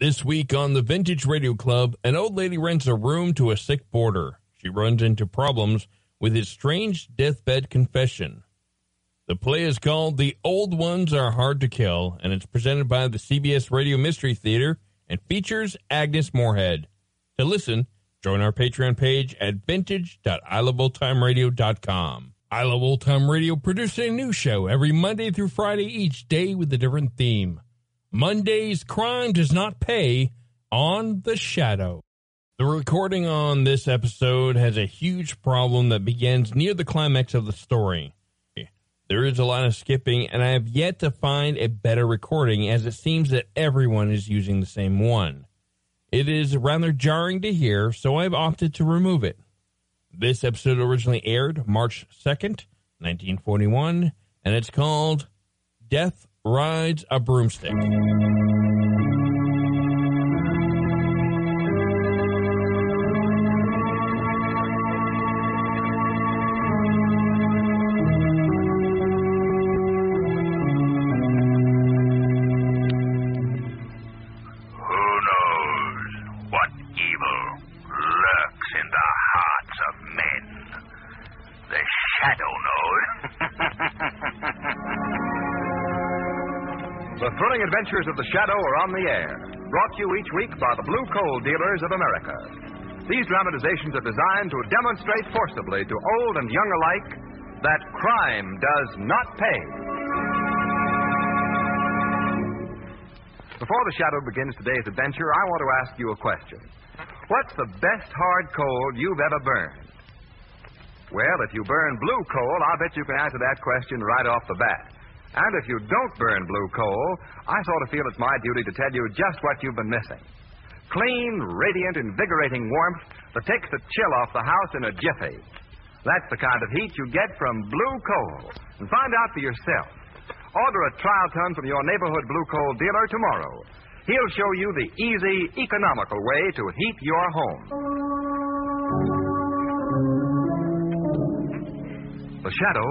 This week on the Vintage Radio Club, an old lady rents a room to a sick boarder. She runs into problems with his strange deathbed confession. The play is called The Old Ones Are Hard to Kill, and it's presented by the CBS Radio Mystery Theater and features Agnes Moorehead. To listen, join our Patreon page at vintage.iloveoldtimeradio.com. I Love Old Time Radio produces a new show every Monday through Friday each day with a different theme. Monday's Crime Does Not Pay on The Shadow. The recording on this episode has a huge problem that begins near the climax of the story. There is a lot of skipping, and I have yet to find a better recording as it seems that everyone is using the same one. It is rather jarring to hear, so I've opted to remove it. This episode originally aired March 2nd, 1941, and it's called Death rides a broomstick. Adventures of the Shadow are on the air, brought to you each week by the Blue Coal Dealers of America. These dramatizations are designed to demonstrate forcibly to old and young alike that crime does not pay. Before the Shadow begins today's adventure, I want to ask you a question. What's the best hard coal you've ever burned? Well, if you burn blue coal, I'll bet you can answer that question right off the bat. And if you don't burn blue coal, I sort of feel it's my duty to tell you just what you've been missing. Clean, radiant, invigorating warmth that takes the chill off the house in a jiffy. That's the kind of heat you get from blue coal. And find out for yourself. Order a trial ton from your neighborhood blue coal dealer tomorrow. He'll show you the easy, economical way to heat your home. The Shadow,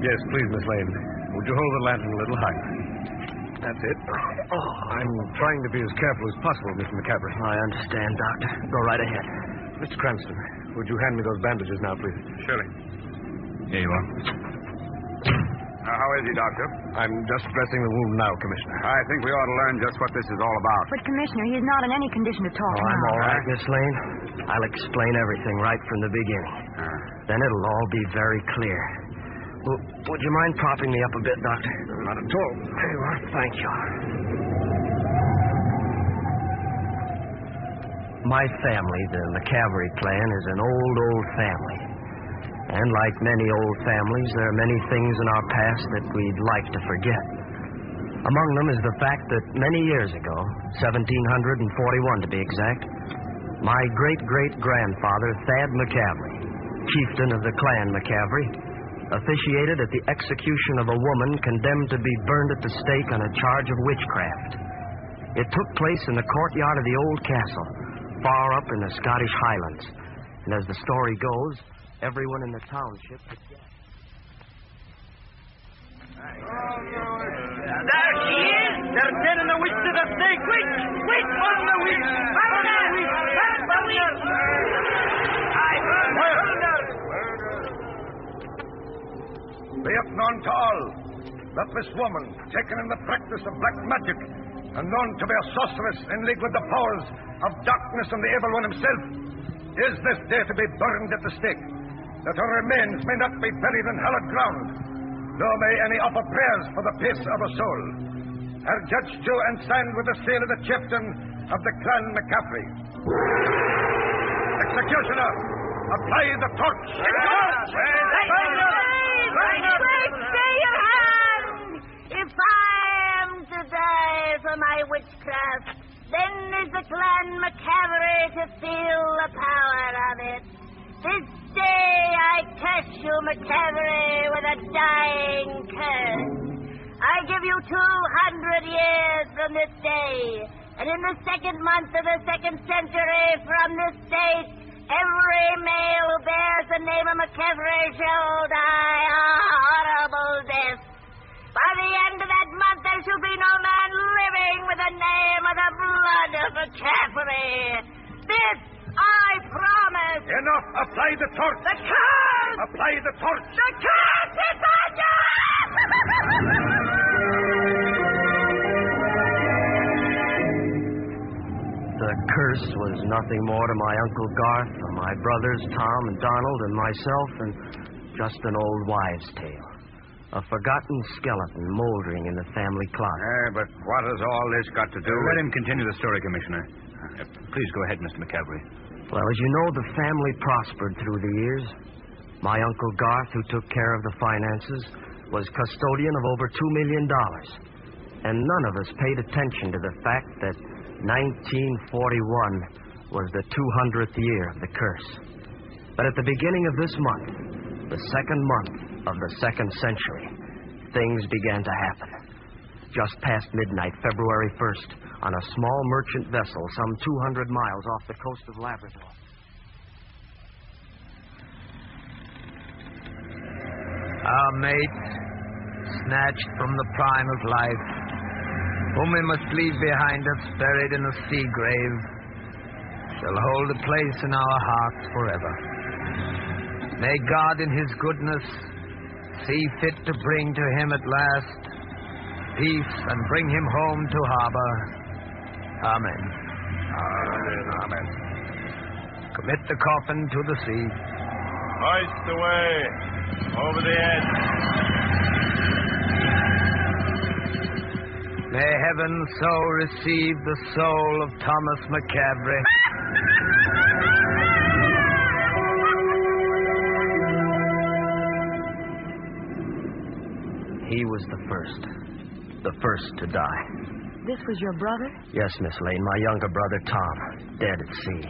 Yes, please, Miss Lane. Would you hold the lantern a little higher? That's it. Oh, I'm trying to be as careful as possible, Mr. McCaffrey. I understand, Doctor. Go right ahead. Mr. Cranston, would you hand me those bandages now, please? Surely. Here you are. Now, how is he, Doctor? I'm just dressing the wound now, Commissioner. I think we ought to learn just what this is all about. But, Commissioner, he is not in any condition to talk Oh, I'm all right, Miss Lane. I'll explain everything right from the beginning. Uh. Then it'll all be very clear. Well, would you mind propping me up a bit, Doctor? Not at all. There you are. Thank you. My family, the McCavery clan, is an old, old family. And like many old families, there are many things in our past that we'd like to forget. Among them is the fact that many years ago, 1741 to be exact, my great great grandfather, Thad McCavery, chieftain of the clan McCavery, officiated at the execution of a woman condemned to be burned at the stake on a charge of witchcraft. It took place in the courtyard of the old castle, far up in the Scottish Highlands. And as the story goes, everyone in the township. There she is! They're sending the witch to the stake! Witch! Witch! Burn the witch! Burn the witch! Burn the witch! I burn her! Be it known to all that this woman, taken in the practice of black magic, and known to be a sorceress in league with the powers of darkness and the evil one himself, is this day to be burned at the stake, that her remains may not be buried in hallowed ground, nor may any offer prayers for the peace of her soul. Her judge to and signed with the seal of the chieftain of the clan McCaffrey. Executioner, apply the torch. Wait, stay your hand! If I am to die for my witchcraft, then is the clan McCavery to feel the power of it. This day I curse you, McCavery, with a dying curse. I give you two hundred years from this day, and in the second month of the second century from this date, every male who bears the name of McCavery shall die a horrible death. By the end of that month, there shall be no man living with the name of the blood of McCaffrey. This I promise. Enough! Apply the torch! The curse! Apply the torch! The curse is on you! The curse was nothing more to my Uncle Garth, or my brothers Tom and Donald, and myself, than just an old wives' tale. A forgotten skeleton moldering in the family closet. Eh, but what has all this got to do Let with... him continue the story, Commissioner. Uh, please go ahead, Mr. McCaffrey. Well, as you know, the family prospered through the years. My Uncle Garth, who took care of the finances, was custodian of over $2 million. And none of us paid attention to the fact that 1941 was the 200th year of the curse. But at the beginning of this month, the second month of the second century, things began to happen. Just past midnight, February 1st, on a small merchant vessel some 200 miles off the coast of Labrador. Our mates, snatched from the prime of life, whom we must leave behind us buried in a sea grave, shall hold a place in our hearts forever. May God, in His goodness, see fit to bring to him at last peace and bring him home to harbor. Amen. Amen. Amen. Commit the coffin to the sea. Hoist away. Over the edge. May heaven so receive the soul of Thomas McCaffrey. He was the first. The first to die. This was your brother? Yes, Miss Lane, my younger brother Tom, dead at sea.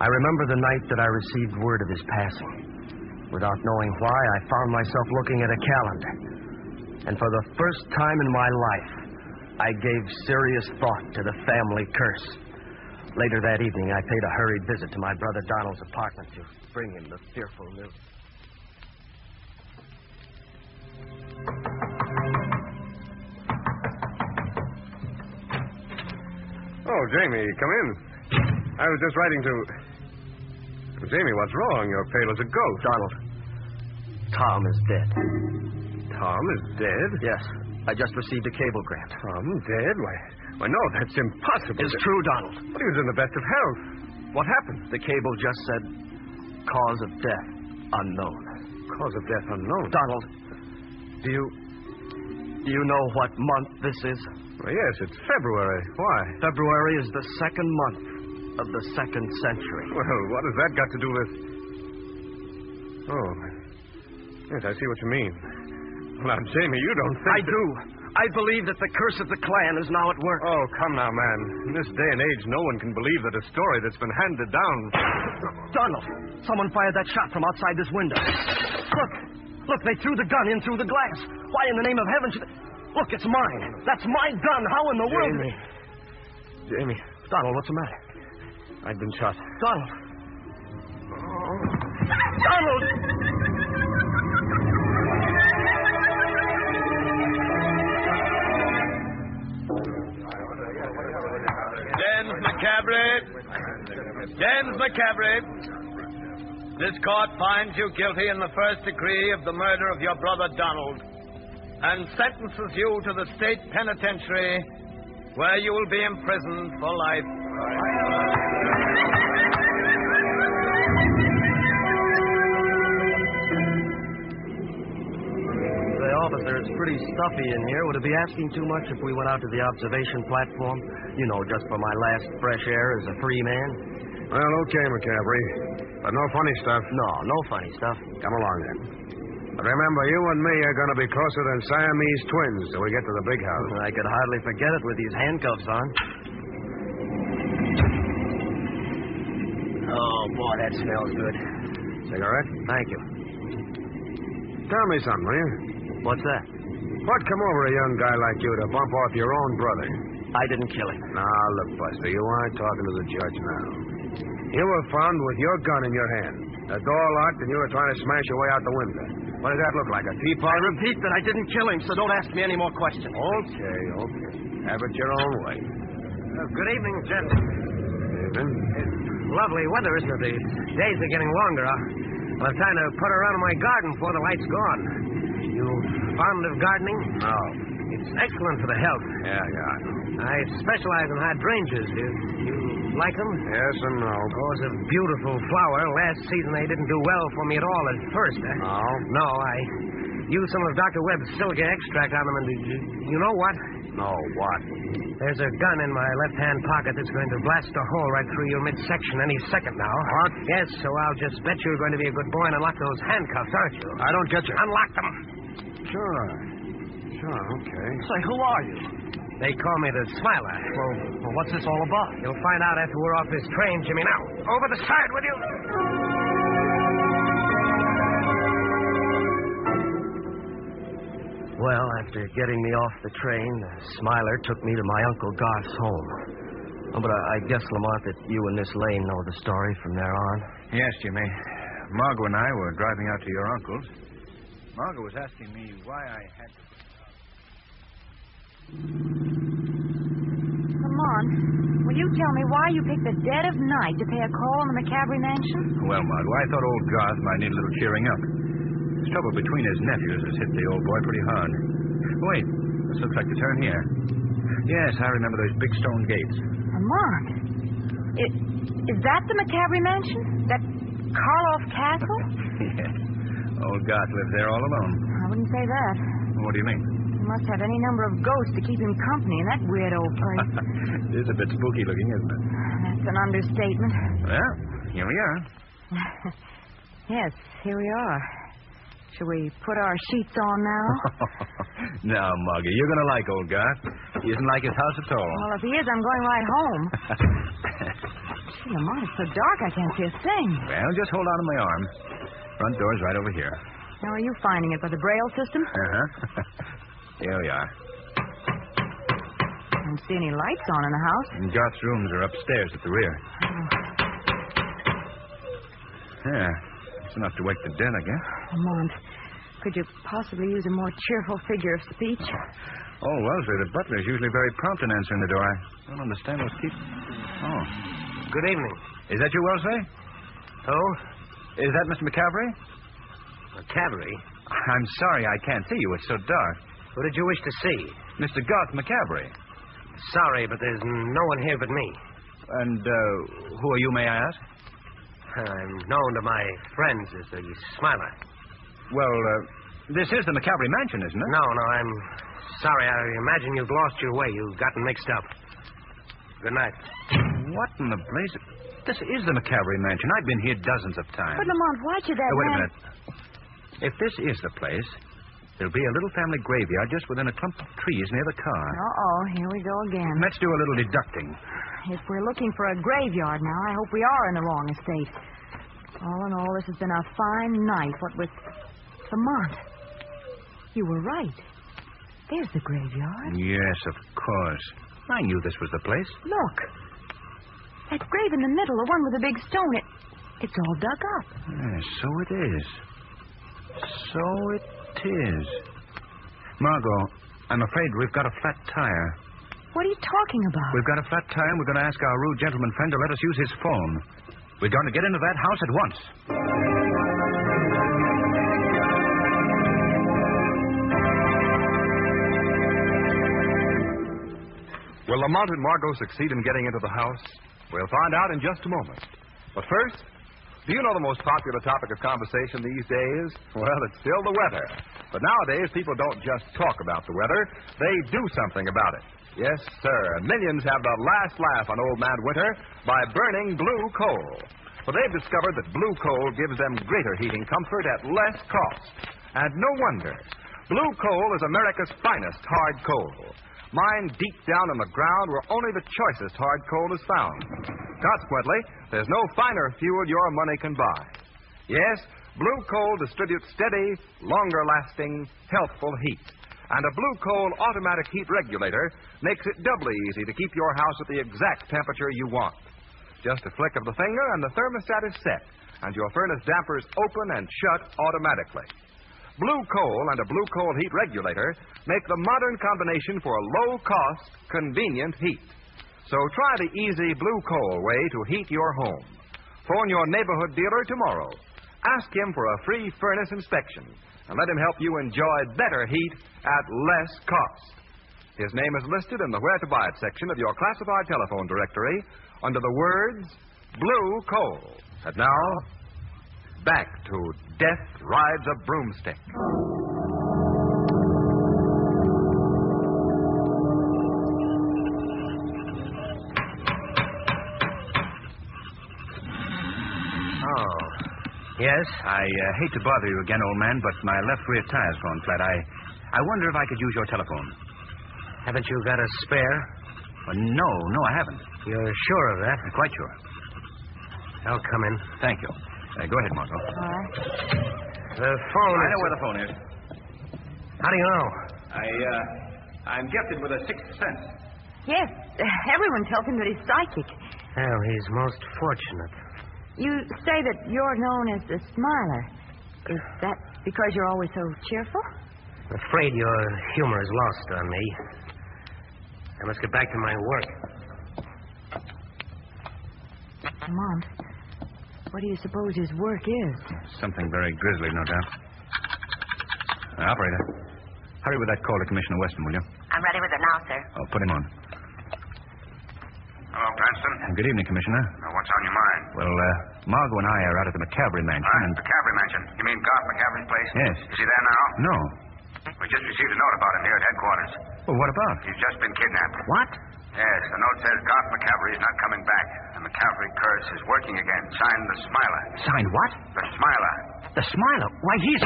I remember the night that I received word of his passing. Without knowing why, I found myself looking at a calendar. And for the first time in my life, I gave serious thought to the family curse. Later that evening, I paid a hurried visit to my brother Donald's apartment to bring him the fearful news. Oh, Jamie, come in. I was just writing to. Jamie, what's wrong? You're pale as a ghost. Donald, Tom is dead. Tom is dead? Yes. I just received a cablegram. Oh, Tom dead? Why, why no, that's impossible. It's true, Donald. But he was in the best of health. What happened? The cable just said cause of death unknown. Cause of death unknown? Donald, do you do you know what month this is? Well, yes, it's February. Why? February is the second month of the second century. Well, what has that got to do with. Oh. Yes, I see what you mean. Well, now, Jamie, you don't think. I that- do. I believe that the curse of the clan is now at work. Oh, come now, man. In this day and age, no one can believe that a story that's been handed down. Donald, someone fired that shot from outside this window. Look, look, they threw the gun in through the glass. Why in the name of heaven should. Look, it's mine. That's my gun. How in the world... Jamie. Jamie. Donald, what's the matter? I've been shot. Donald. Donald! McCavery. James McCavery. This court finds you guilty in the first degree of the murder of your brother Donald and sentences you to the state penitentiary where you will be imprisoned for life. Say, officer, it's pretty stuffy in here. Would it be asking too much if we went out to the observation platform? You know, just for my last fresh air as a free man? Well, okay, McCaffrey. But no funny stuff. No, no funny stuff. Come along, then. But remember, you and me are going to be closer than Siamese twins till we get to the big house. I could hardly forget it with these handcuffs on. Oh, boy, that smells good. Cigarette? Thank you. Tell me something, will you? What's that? What come over a young guy like you to bump off your own brother? I didn't kill him. Now, look, Buster, you aren't talking to the judge now. You were found with your gun in your hand, the door locked, and you were trying to smash your way out the window. What does that look like, a teapot? I repeat that I didn't kill him, so don't ask me any more questions. Okay, okay. Have it your own way. good evening, gentlemen. Evening. Lovely weather, isn't it? The days are getting longer. I'll, I'll have time to put around in my garden before the light's gone. You fond of gardening? No. It's excellent for the health. Yeah, yeah. I specialize in hydrangeas. You, you like them? Yes and no. Oh, it's a beautiful flower. Last season they didn't do well for me at all at first. eh? No? No, I used some of Dr. Webb's silica extract on them, and you, you know what? No, what? There's a gun in my left-hand pocket that's going to blast a hole right through your midsection any second now. What? Yes, so I'll just bet you're going to be a good boy and unlock those handcuffs, aren't you? I don't get you. Unlock them. Sure. Sure, okay. Say, who are you? They call me the Smiler. Well, well, what's this all about? You'll find out after we're off this train, Jimmy. Now, over the side with you. Well, after getting me off the train, the Smiler took me to my Uncle Garth's home. Oh, but I, I guess, Lamont, that you and Miss Lane know the story from there on. Yes, Jimmy. Margot and I were driving out to your uncle's. Margot was asking me why I had to. Lamont, will you tell me why you picked the dead of night to pay a call on the McCavery mansion? Well, Margot, I thought old Garth might need a little cheering up. This trouble between his nephews has hit the old boy pretty hard. Wait, this looks like the turn here. Yes, I remember those big stone gates. Lamont, is, is that the McCavery mansion? That Karloff Castle? yes. Old Garth lives there all alone. I wouldn't say that. What do you mean? Must have any number of ghosts to keep him company in that weird old place. it is a bit spooky looking, isn't it? That's an understatement. Well, here we are. yes, here we are. Shall we put our sheets on now? now, Margie, you're going to like old Garth. He isn't like his house at all. well, if he is, I'm going right home. Gee, Lamont, it's so dark I can't see a thing. well, just hold on to my arm. Front door's right over here. How are you finding it by the braille system? Uh-huh. Here we are. I don't see any lights on in the house. And Garth's rooms are upstairs at the rear. Yeah. It's enough to wake the dead, I guess. Lamont, Could you possibly use a more cheerful figure of speech? Oh, Wellesley, the butler is usually very prompt in answering the door. I don't understand what's keep. Oh. Good evening. Is that you, Wellesley? Oh? Is that Mr. McCavery? McCavery? I'm sorry I can't see you. It's so dark. Who did you wish to see? Mr. Garth McCavery. Sorry, but there's no one here but me. And uh, who are you, may I ask? I'm known to my friends as the Smiler. Well, uh, this is the McCavery mansion, isn't it? No, no, I'm sorry. I imagine you've lost your way. You've gotten mixed up. Good night. What in the blaze? This is the McCavery mansion. I've been here dozens of times. But, Lamont, why should that Oh, wait a man... minute. If this is the place, there'll be a little family graveyard just within a clump of trees near the car. Uh-oh, here we go again. Let's do a little deducting. If we're looking for a graveyard now, I hope we are in the wrong estate. All in all, this has been a fine night, what with Lamont. You were right. There's the graveyard. Yes, of course. I knew this was the place. Look. That grave in the middle, the one with the big stone, it, it's all dug up. Yes, so it is. So it is. Margot, I'm afraid we've got a flat tire. What are you talking about? We've got a flat tire, and we're going to ask our rude gentleman friend to let us use his phone. We're going to get into that house at once. Will Lamont and Margot succeed in getting into the house? We'll find out in just a moment. But first, do you know the most popular topic of conversation these days? Well, it's still the weather. But nowadays, people don't just talk about the weather, they do something about it. Yes, sir. Millions have the last laugh on Old Man Winter by burning blue coal. For they've discovered that blue coal gives them greater heating comfort at less cost. And no wonder. Blue coal is America's finest hard coal. Mined deep down in the ground where only the choicest hard coal is found. Consequently, there's no finer fuel your money can buy. Yes, blue coal distributes steady, longer lasting, healthful heat. And a blue coal automatic heat regulator makes it doubly easy to keep your house at the exact temperature you want. Just a flick of the finger and the thermostat is set, and your furnace dampers open and shut automatically. Blue coal and a blue coal heat regulator make the modern combination for low cost, convenient heat. So try the easy blue coal way to heat your home. Phone your neighborhood dealer tomorrow. Ask him for a free furnace inspection and let him help you enjoy better heat at less cost. His name is listed in the Where to Buy It section of your classified telephone directory under the words Blue Coal. And now, back to Death Rides a Broomstick. Yes? I uh, hate to bother you again, old man, but my left rear tire's gone flat. I, I wonder if I could use your telephone. Haven't you got a spare? Uh, no, no, I haven't. You're sure of that? I'm quite sure. I'll come in. Thank you. Uh, go ahead, Margot. All right. The phone I know where the phone is. How do you know? I, uh, I'm gifted with a sixth sense. Yes, everyone tells him that he's psychic. Well, he's most fortunate. You say that you're known as the Smiler. Is that because you're always so cheerful? I'm afraid your humor is lost on me. I must get back to my work. Lamont, what do you suppose his work is? Something very grisly, no doubt. Uh, operator, hurry with that call to Commissioner Weston, will you? I'm ready with it now, sir. Oh, put him on. Hello, Cranston. Uh, Good evening, Commissioner. Now, what's on your mind? Well, uh, Margot and I are out at the McCavery mansion. Ah, and... the Cavalry Mansion. You mean Garth McCavery's place? Yes. Is he there now? No. We just received a note about him here at headquarters. Well, what about? He's just been kidnapped. What? Yes, the note says Garth McCavery is not coming back. The McCavery curse is working again. Signed the Smiler. Signed what? The Smiler. The Smiler. Why, he's.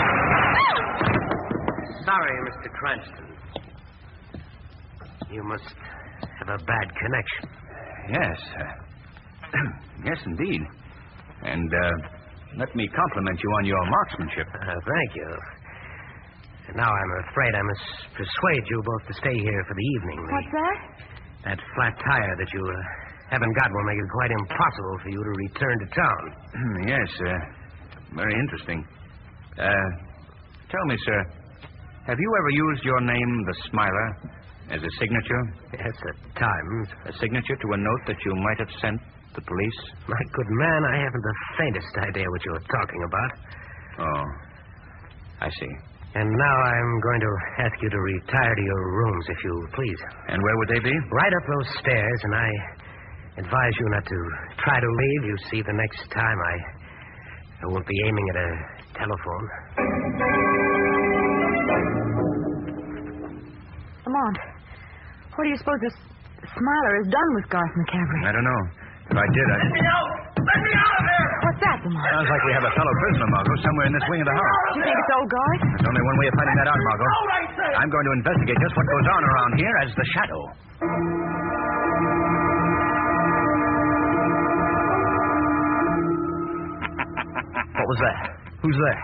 Sorry, Mr. Cranston. You must have a bad connection. Yes. Uh, yes, indeed. And, uh, let me compliment you on your marksmanship. Uh, thank you. And now I'm afraid I must persuade you both to stay here for the evening. The- What's that? That flat tire that you uh, haven't got will make it quite impossible for you to return to town. yes, uh, very interesting. Uh, Tell me, sir, have you ever used your name, the Smiler, as a signature? Yes, at times. A signature to a note that you might have sent the police? My good man, I haven't the faintest idea what you're talking about. Oh, I see. And now I'm going to ask you to retire to your rooms, if you please. And where would they be? Right up those stairs, and I advise you not to try to leave. You see, the next time I, I won't be aiming at a telephone. Lamont, what do you suppose this Smiler has done with Garth McCavery? I don't know. If I did, I. Let me out! Let me out of here! What's that, Lamont? Sounds like we have a fellow prisoner, Margot, somewhere in this wing of the house. Do you think it's old Garth? There's only one way of finding that out, Margot. Out, I say! I'm going to investigate just what goes on around here as the shadow. What was that? Who's there?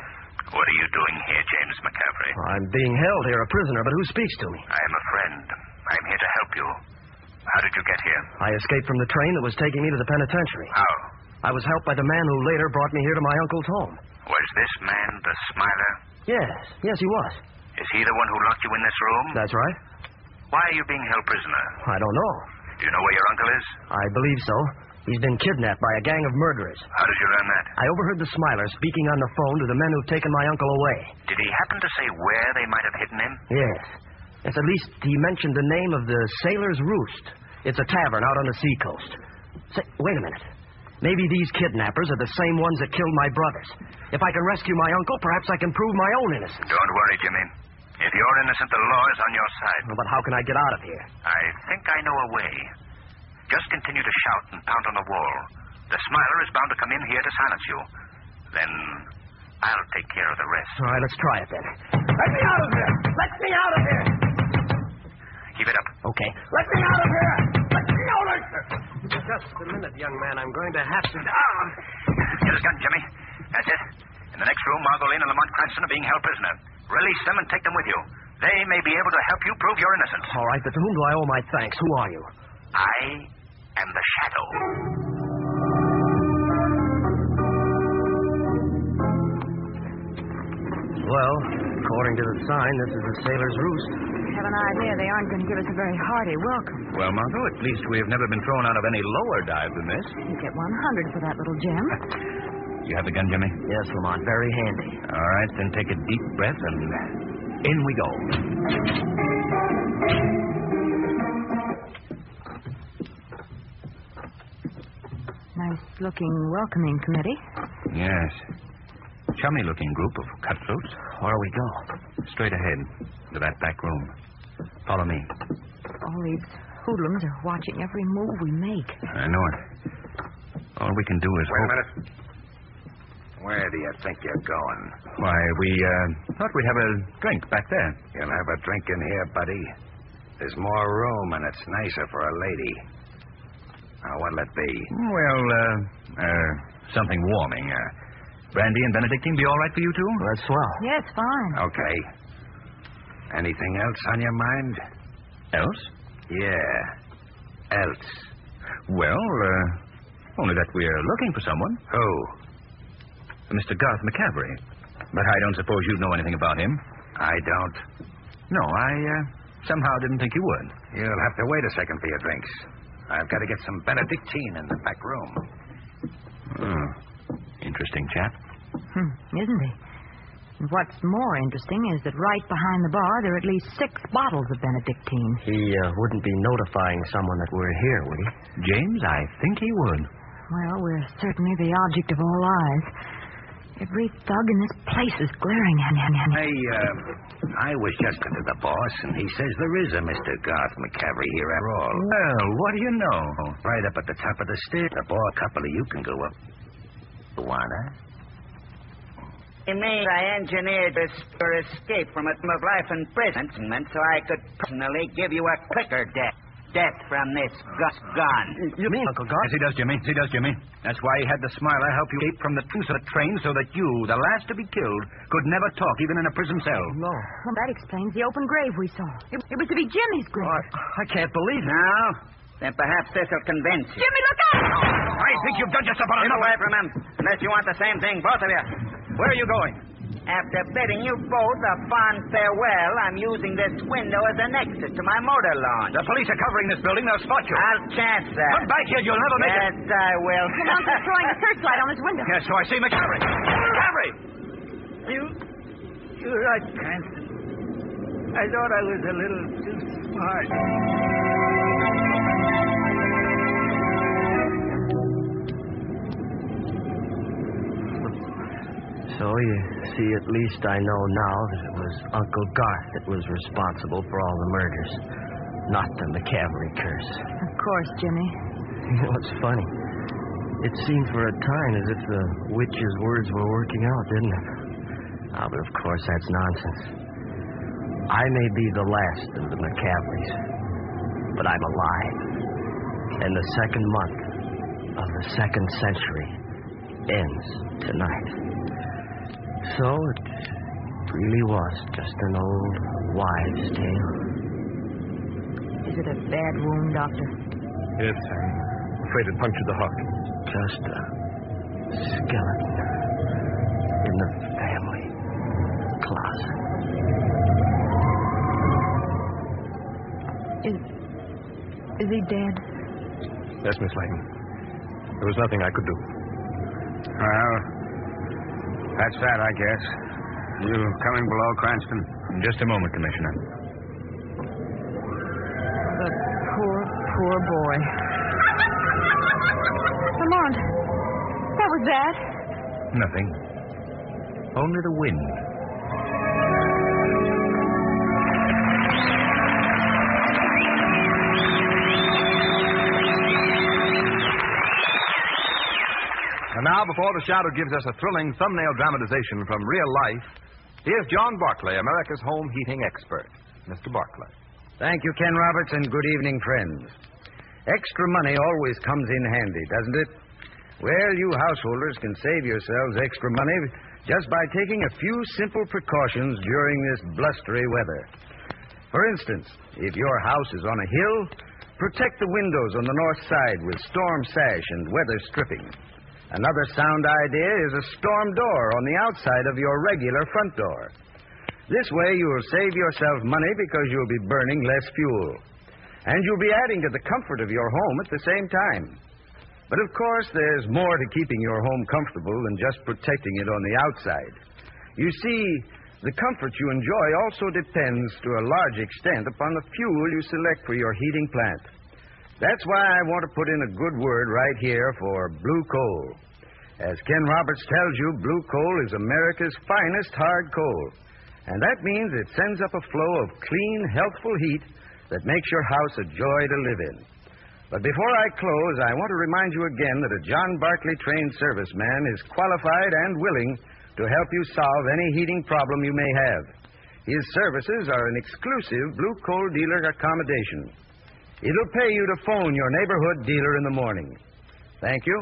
What are you doing here, James McCaffrey? I'm being held here, a prisoner, but who speaks to me? I am a friend. I'm here to help you. How did you get here? I escaped from the train that was taking me to the penitentiary. How? I was helped by the man who later brought me here to my uncle's home. Was this man the Smiler? Yes, yes, he was. Is he the one who locked you in this room? That's right. Why are you being held prisoner? I don't know. Do you know where your uncle is? I believe so. He's been kidnapped by a gang of murderers. How did you learn that? I overheard the Smiler speaking on the phone to the men who've taken my uncle away. Did he happen to say where they might have hidden him? Yes. Yes, at least he mentioned the name of the Sailor's Roost. It's a tavern out on the seacoast. Say, wait a minute. Maybe these kidnappers are the same ones that killed my brothers. If I can rescue my uncle, perhaps I can prove my own innocence. Don't worry, Jimmy. If you're innocent, the law is on your side. But how can I get out of here? I think I know a way. Just continue to shout and pound on the wall. The Smiler is bound to come in here to silence you. Then I'll take care of the rest. All right, let's try it then. Let me out of here! Let me out of here! Keep it up. Okay. Let me out of here! Let me out of here! Just a minute, young man. I'm going to have to. Down. Get his gun, Jimmy. That's it. In the next room, Margot Lane and Lamont Cranston are being held prisoner. Release them and take them with you. They may be able to help you prove your innocence. All right, but to whom do I owe my thanks? Who are you? I am the Shadow. Well, according to the sign, this is the Sailor's Roost. Have an idea they aren't going to give us a very hearty welcome. Well, Margot, at least we have never been thrown out of any lower dive than this. You get 100 for that little gem. You have the gun, Jimmy? Yes, Lamont, very handy. All right, then take a deep breath and in we go. Nice looking welcoming committee. Yes. Chummy looking group of cutthroats. Where we go? Straight ahead to that back room. Follow me. All these hoodlums are watching every move we make. I know it. All we can do is Wait a minute. Where do you think you're going? Why, we uh, thought we'd have a drink back there. You'll have a drink in here, buddy. There's more room, and it's nicer for a lady. Now, what'll it be? Well, uh, uh, something warming. Uh, brandy and Benedictine be all right for you two? That's swell. Yes, fine. Okay. Anything else on your mind? Else? Yeah. Else. Well, uh, only that we're looking for someone. Who? Mr. Garth McCavery. But I don't suppose you know anything about him. I don't. No, I uh, somehow didn't think you would. You'll have to wait a second for your drinks. I've got to get some Benedictine in the back room. Hmm. Interesting chap. Hmm, isn't he? And what's more interesting is that right behind the bar there are at least six bottles of Benedictine. He uh, wouldn't be notifying someone that we're here, would he? James, I think he would. Well, we're certainly the object of all eyes. Every thug in this place is glaring at me. Hey, uh, I was just into the boss, and he says there is a Mr. Garth McCavery here after all. Well, what do you know? Right up at the top of the stairs. A boy, a couple of you can go up. Wanna? It means I engineered this your escape from a term of life imprisonment so I could personally give you a quicker death. Death from this Gus gun. You mean, Uncle Garth? Yes, he does, Jimmy. Yes, he does, Jimmy. That's why he had the smiler help you escape from the tooth of the train so that you, the last to be killed, could never talk, even in a prison cell. No. Well, that explains the open grave we saw. It, it was to be Jimmy's grave. I, I can't believe it. Now, then perhaps this will convince you. Jimmy, look out! I think you've done yourself out Get away from him, unless you want the same thing, both of you. Where are you going? After bidding you both a fond farewell, I'm using this window as an exit to my motor launch. The police are covering this building. They'll spot you. I'll chance that. Come back here. You'll never make yes, it. Yes, I will. Lamont's throwing a searchlight on this window. Yes, so I see McCaffrey. McCaffrey! You, you're right, Cranston. I thought I was a little too smart. So you see, at least I know now that it was Uncle Garth that was responsible for all the murders, not the McCavery curse. Of course, Jimmy. You know, it's funny. It seemed for a time as if the witch's words were working out, didn't it? Ah, but of course, that's nonsense. I may be the last of the McCaverys, but I'm alive. And the second month of the second century ends tonight. So it really was just an old wives' tale. Is it a bad wound, Doctor? Yes, I'm afraid it punctured the heart. Just a skeleton in the family closet. Is is he dead? Yes, Miss Lane. There was nothing I could do. Well, that's that, I guess. You coming below, Cranston? In just a moment, Commissioner. The poor, poor boy. Lamont, what was that? Nothing. Only the wind. Now, before the shadow gives us a thrilling thumbnail dramatization from real life, here's John Barclay, America's home heating expert. Mr. Barclay. Thank you, Ken Roberts, and good evening, friends. Extra money always comes in handy, doesn't it? Well, you householders can save yourselves extra money just by taking a few simple precautions during this blustery weather. For instance, if your house is on a hill, protect the windows on the north side with storm sash and weather stripping. Another sound idea is a storm door on the outside of your regular front door. This way, you'll save yourself money because you'll be burning less fuel. And you'll be adding to the comfort of your home at the same time. But of course, there's more to keeping your home comfortable than just protecting it on the outside. You see, the comfort you enjoy also depends to a large extent upon the fuel you select for your heating plant. That's why I want to put in a good word right here for blue coal. As Ken Roberts tells you, blue coal is America's finest hard coal. And that means it sends up a flow of clean, healthful heat that makes your house a joy to live in. But before I close, I want to remind you again that a John Barclay trained serviceman is qualified and willing to help you solve any heating problem you may have. His services are an exclusive blue coal dealer accommodation. It'll pay you to phone your neighborhood dealer in the morning. Thank you.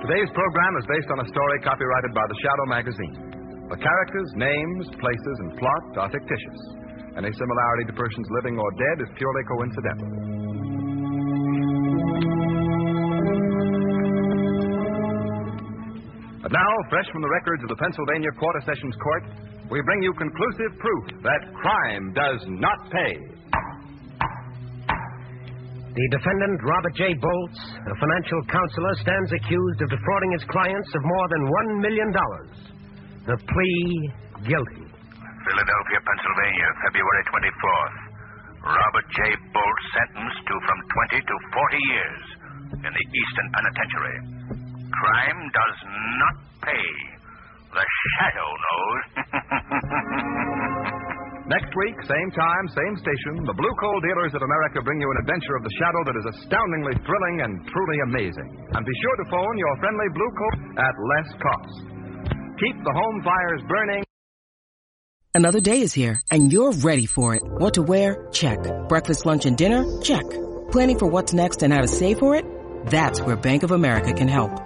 Today's program is based on a story copyrighted by the Shadow magazine. The characters, names, places, and plot are fictitious. Any similarity to persons living or dead is purely coincidental. But now, fresh from the records of the Pennsylvania Quarter Sessions Court, we bring you conclusive proof that crime does not pay. The defendant, Robert J. Bolts, a financial counselor, stands accused of defrauding his clients of more than $1 million. The plea guilty. Philadelphia, Pennsylvania, February 24th. Robert J. Bolt sentenced to from 20 to 40 years in the Eastern Penitentiary. Crime does not pay. The shadow knows. Next week, same time, same station, the Blue Coal Dealers of America bring you an adventure of the shadow that is astoundingly thrilling and truly amazing. And be sure to phone your friendly Blue Coal at less cost. Keep the home fires burning. Another day is here, and you're ready for it. What to wear? Check. Breakfast, lunch, and dinner? Check. Planning for what's next and how to save for it? That's where Bank of America can help.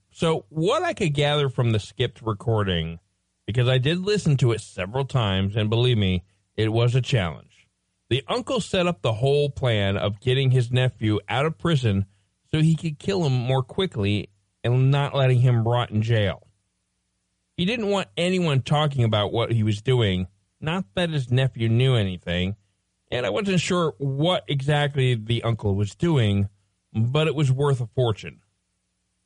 So, what I could gather from the skipped recording, because I did listen to it several times, and believe me, it was a challenge. The uncle set up the whole plan of getting his nephew out of prison so he could kill him more quickly and not letting him rot in jail. He didn't want anyone talking about what he was doing, not that his nephew knew anything, and I wasn't sure what exactly the uncle was doing, but it was worth a fortune.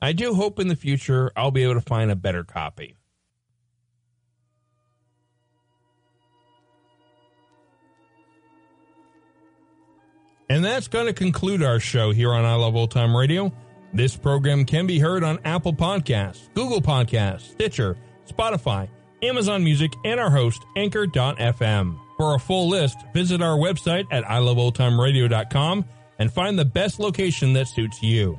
I do hope in the future I'll be able to find a better copy. And that's going to conclude our show here on I Love Old Time Radio. This program can be heard on Apple Podcasts, Google Podcasts, Stitcher, Spotify, Amazon Music, and our host, Anchor.fm. For a full list, visit our website at iloveoldtimeradio.com and find the best location that suits you.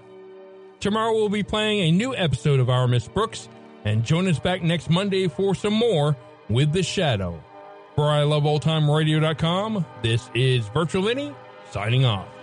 Tomorrow we'll be playing a new episode of Our Miss Brooks, and join us back next Monday for some more with The Shadow. For iloveoldtimeradio.com, this is Virtual Vinny signing off.